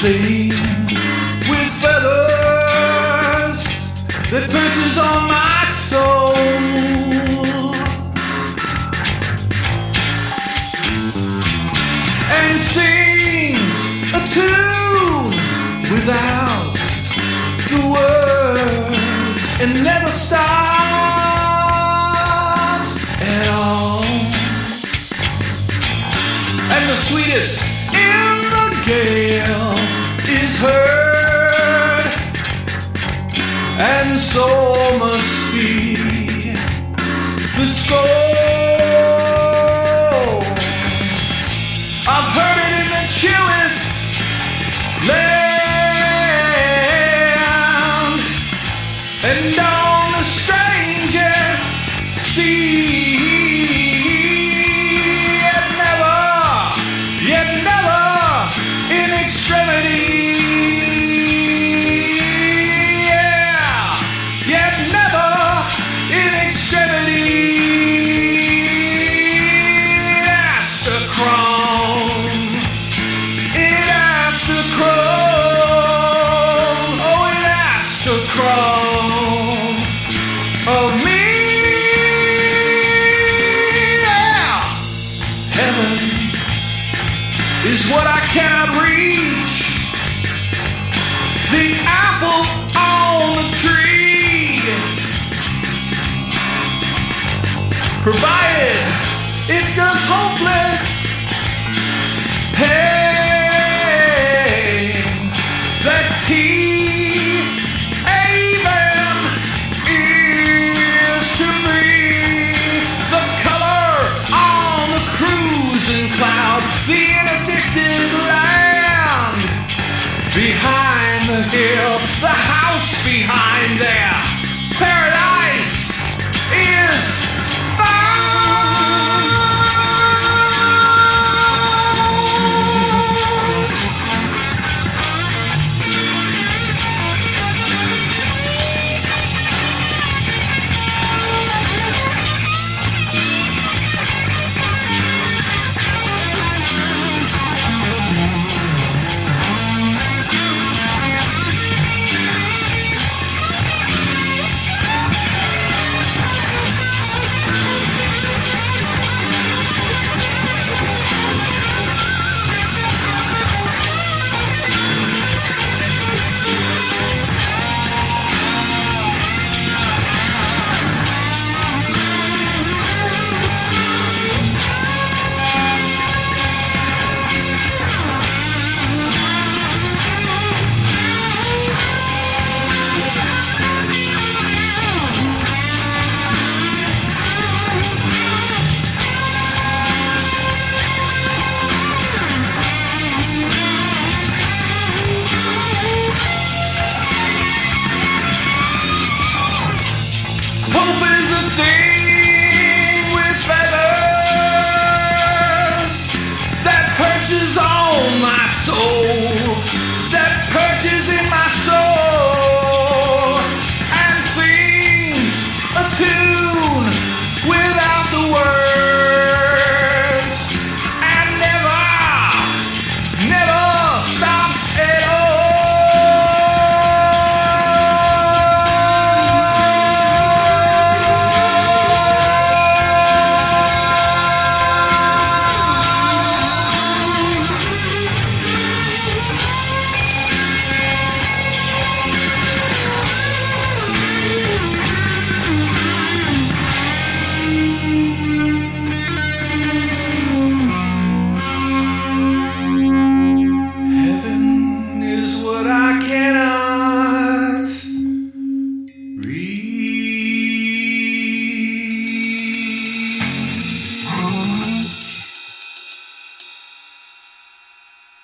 thing with feathers that perches on my soul. And sings a tune without the words and never stops at all. And the sweetest in the gale is heard, and so must Provided it does hopeless pain that he is to me the color on the cruising the land behind the hill the house behind there